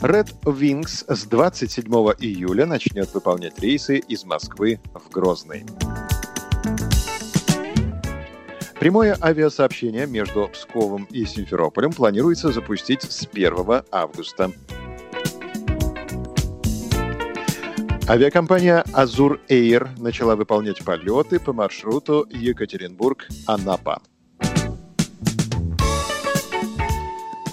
Red Wings с 27 июля начнет выполнять рейсы из Москвы в Грозный. Прямое авиасообщение между Псковом и Симферополем планируется запустить с 1 августа. Авиакомпания Azur Air начала выполнять полеты по маршруту Екатеринбург-Анапа.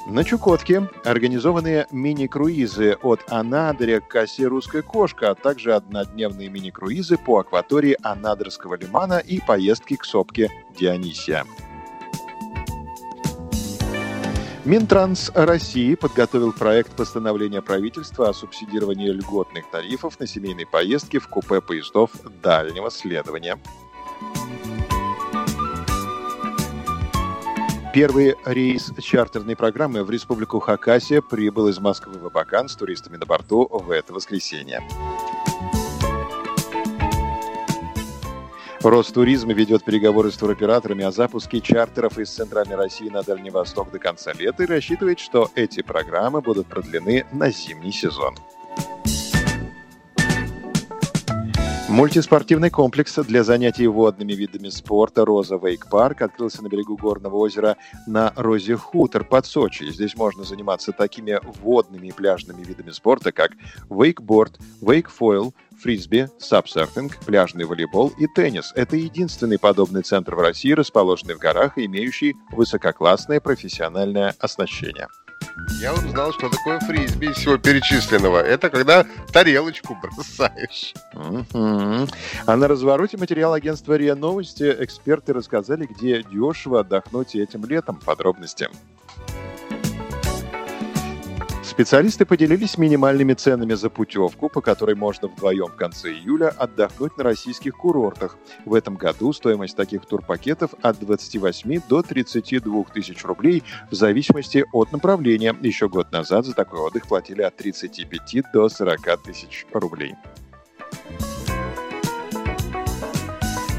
На Чукотке организованные мини-круизы от Анадыря к косе «Русская кошка», а также однодневные мини-круизы по акватории Анадырского лимана и поездки к сопке Дионисия. Минтранс России подготовил проект постановления правительства о субсидировании льготных тарифов на семейные поездки в купе поездов дальнего следования. Первый рейс чартерной программы в республику Хакасия прибыл из Москвы в Абакан с туристами на борту в это воскресенье. Ростуризм ведет переговоры с туроператорами о запуске чартеров из Центральной России на Дальний Восток до конца лета и рассчитывает, что эти программы будут продлены на зимний сезон. Мультиспортивный комплекс для занятий водными видами спорта «Роза Вейк Парк» открылся на берегу горного озера на Розе Хутор под Сочи. Здесь можно заниматься такими водными и пляжными видами спорта, как вейкборд, вейкфойл, фрисби, сапсерфинг, пляжный волейбол и теннис. Это единственный подобный центр в России, расположенный в горах и имеющий высококлассное профессиональное оснащение. Я узнал, что такое фрисби из всего перечисленного. Это когда тарелочку бросаешь. Мгм. А на развороте материал агентства РИА Новости эксперты рассказали, где дешево отдохнуть этим летом. Подробности. Специалисты поделились минимальными ценами за путевку, по которой можно вдвоем в конце июля отдохнуть на российских курортах. В этом году стоимость таких турпакетов от 28 до 32 тысяч рублей в зависимости от направления. Еще год назад за такой отдых платили от 35 до 40 тысяч рублей.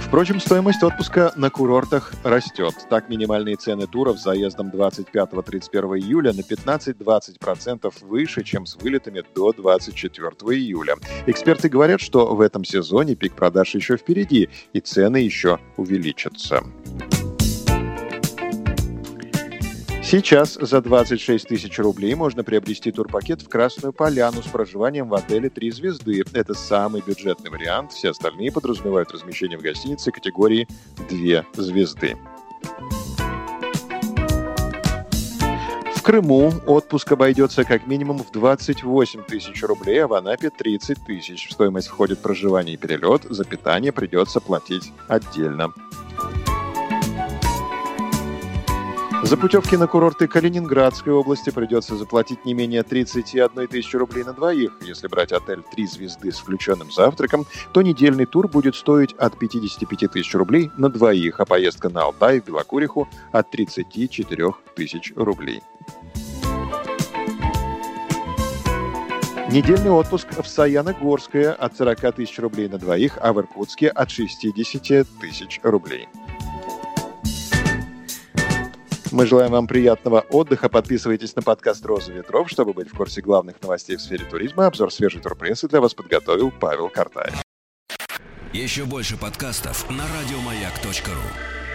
Впрочем, стоимость отпуска на курортах растет. Так, минимальные цены туров с заездом 25-31 июля на 15-20% выше, чем с вылетами до 24 июля. Эксперты говорят, что в этом сезоне пик продаж еще впереди, и цены еще увеличатся. Сейчас за 26 тысяч рублей можно приобрести турпакет в Красную Поляну с проживанием в отеле «Три звезды». Это самый бюджетный вариант. Все остальные подразумевают размещение в гостинице категории «Две звезды». В Крыму отпуск обойдется как минимум в 28 тысяч рублей, а в Анапе 30 тысяч. В стоимость входит проживание и перелет, за питание придется платить отдельно. За путевки на курорты Калининградской области придется заплатить не менее 31 тысячи рублей на двоих. Если брать отель «Три звезды» с включенным завтраком, то недельный тур будет стоить от 55 тысяч рублей на двоих, а поездка на Алтай в Белокуриху от 34 тысяч рублей. Недельный отпуск в Саяногорское от 40 тысяч рублей на двоих, а в Иркутске от 60 тысяч рублей. Мы желаем вам приятного отдыха. Подписывайтесь на подкаст «Роза ветров», чтобы быть в курсе главных новостей в сфере туризма. Обзор свежей турпрессы для вас подготовил Павел Картаев. Еще больше подкастов на радиомаяк.ру.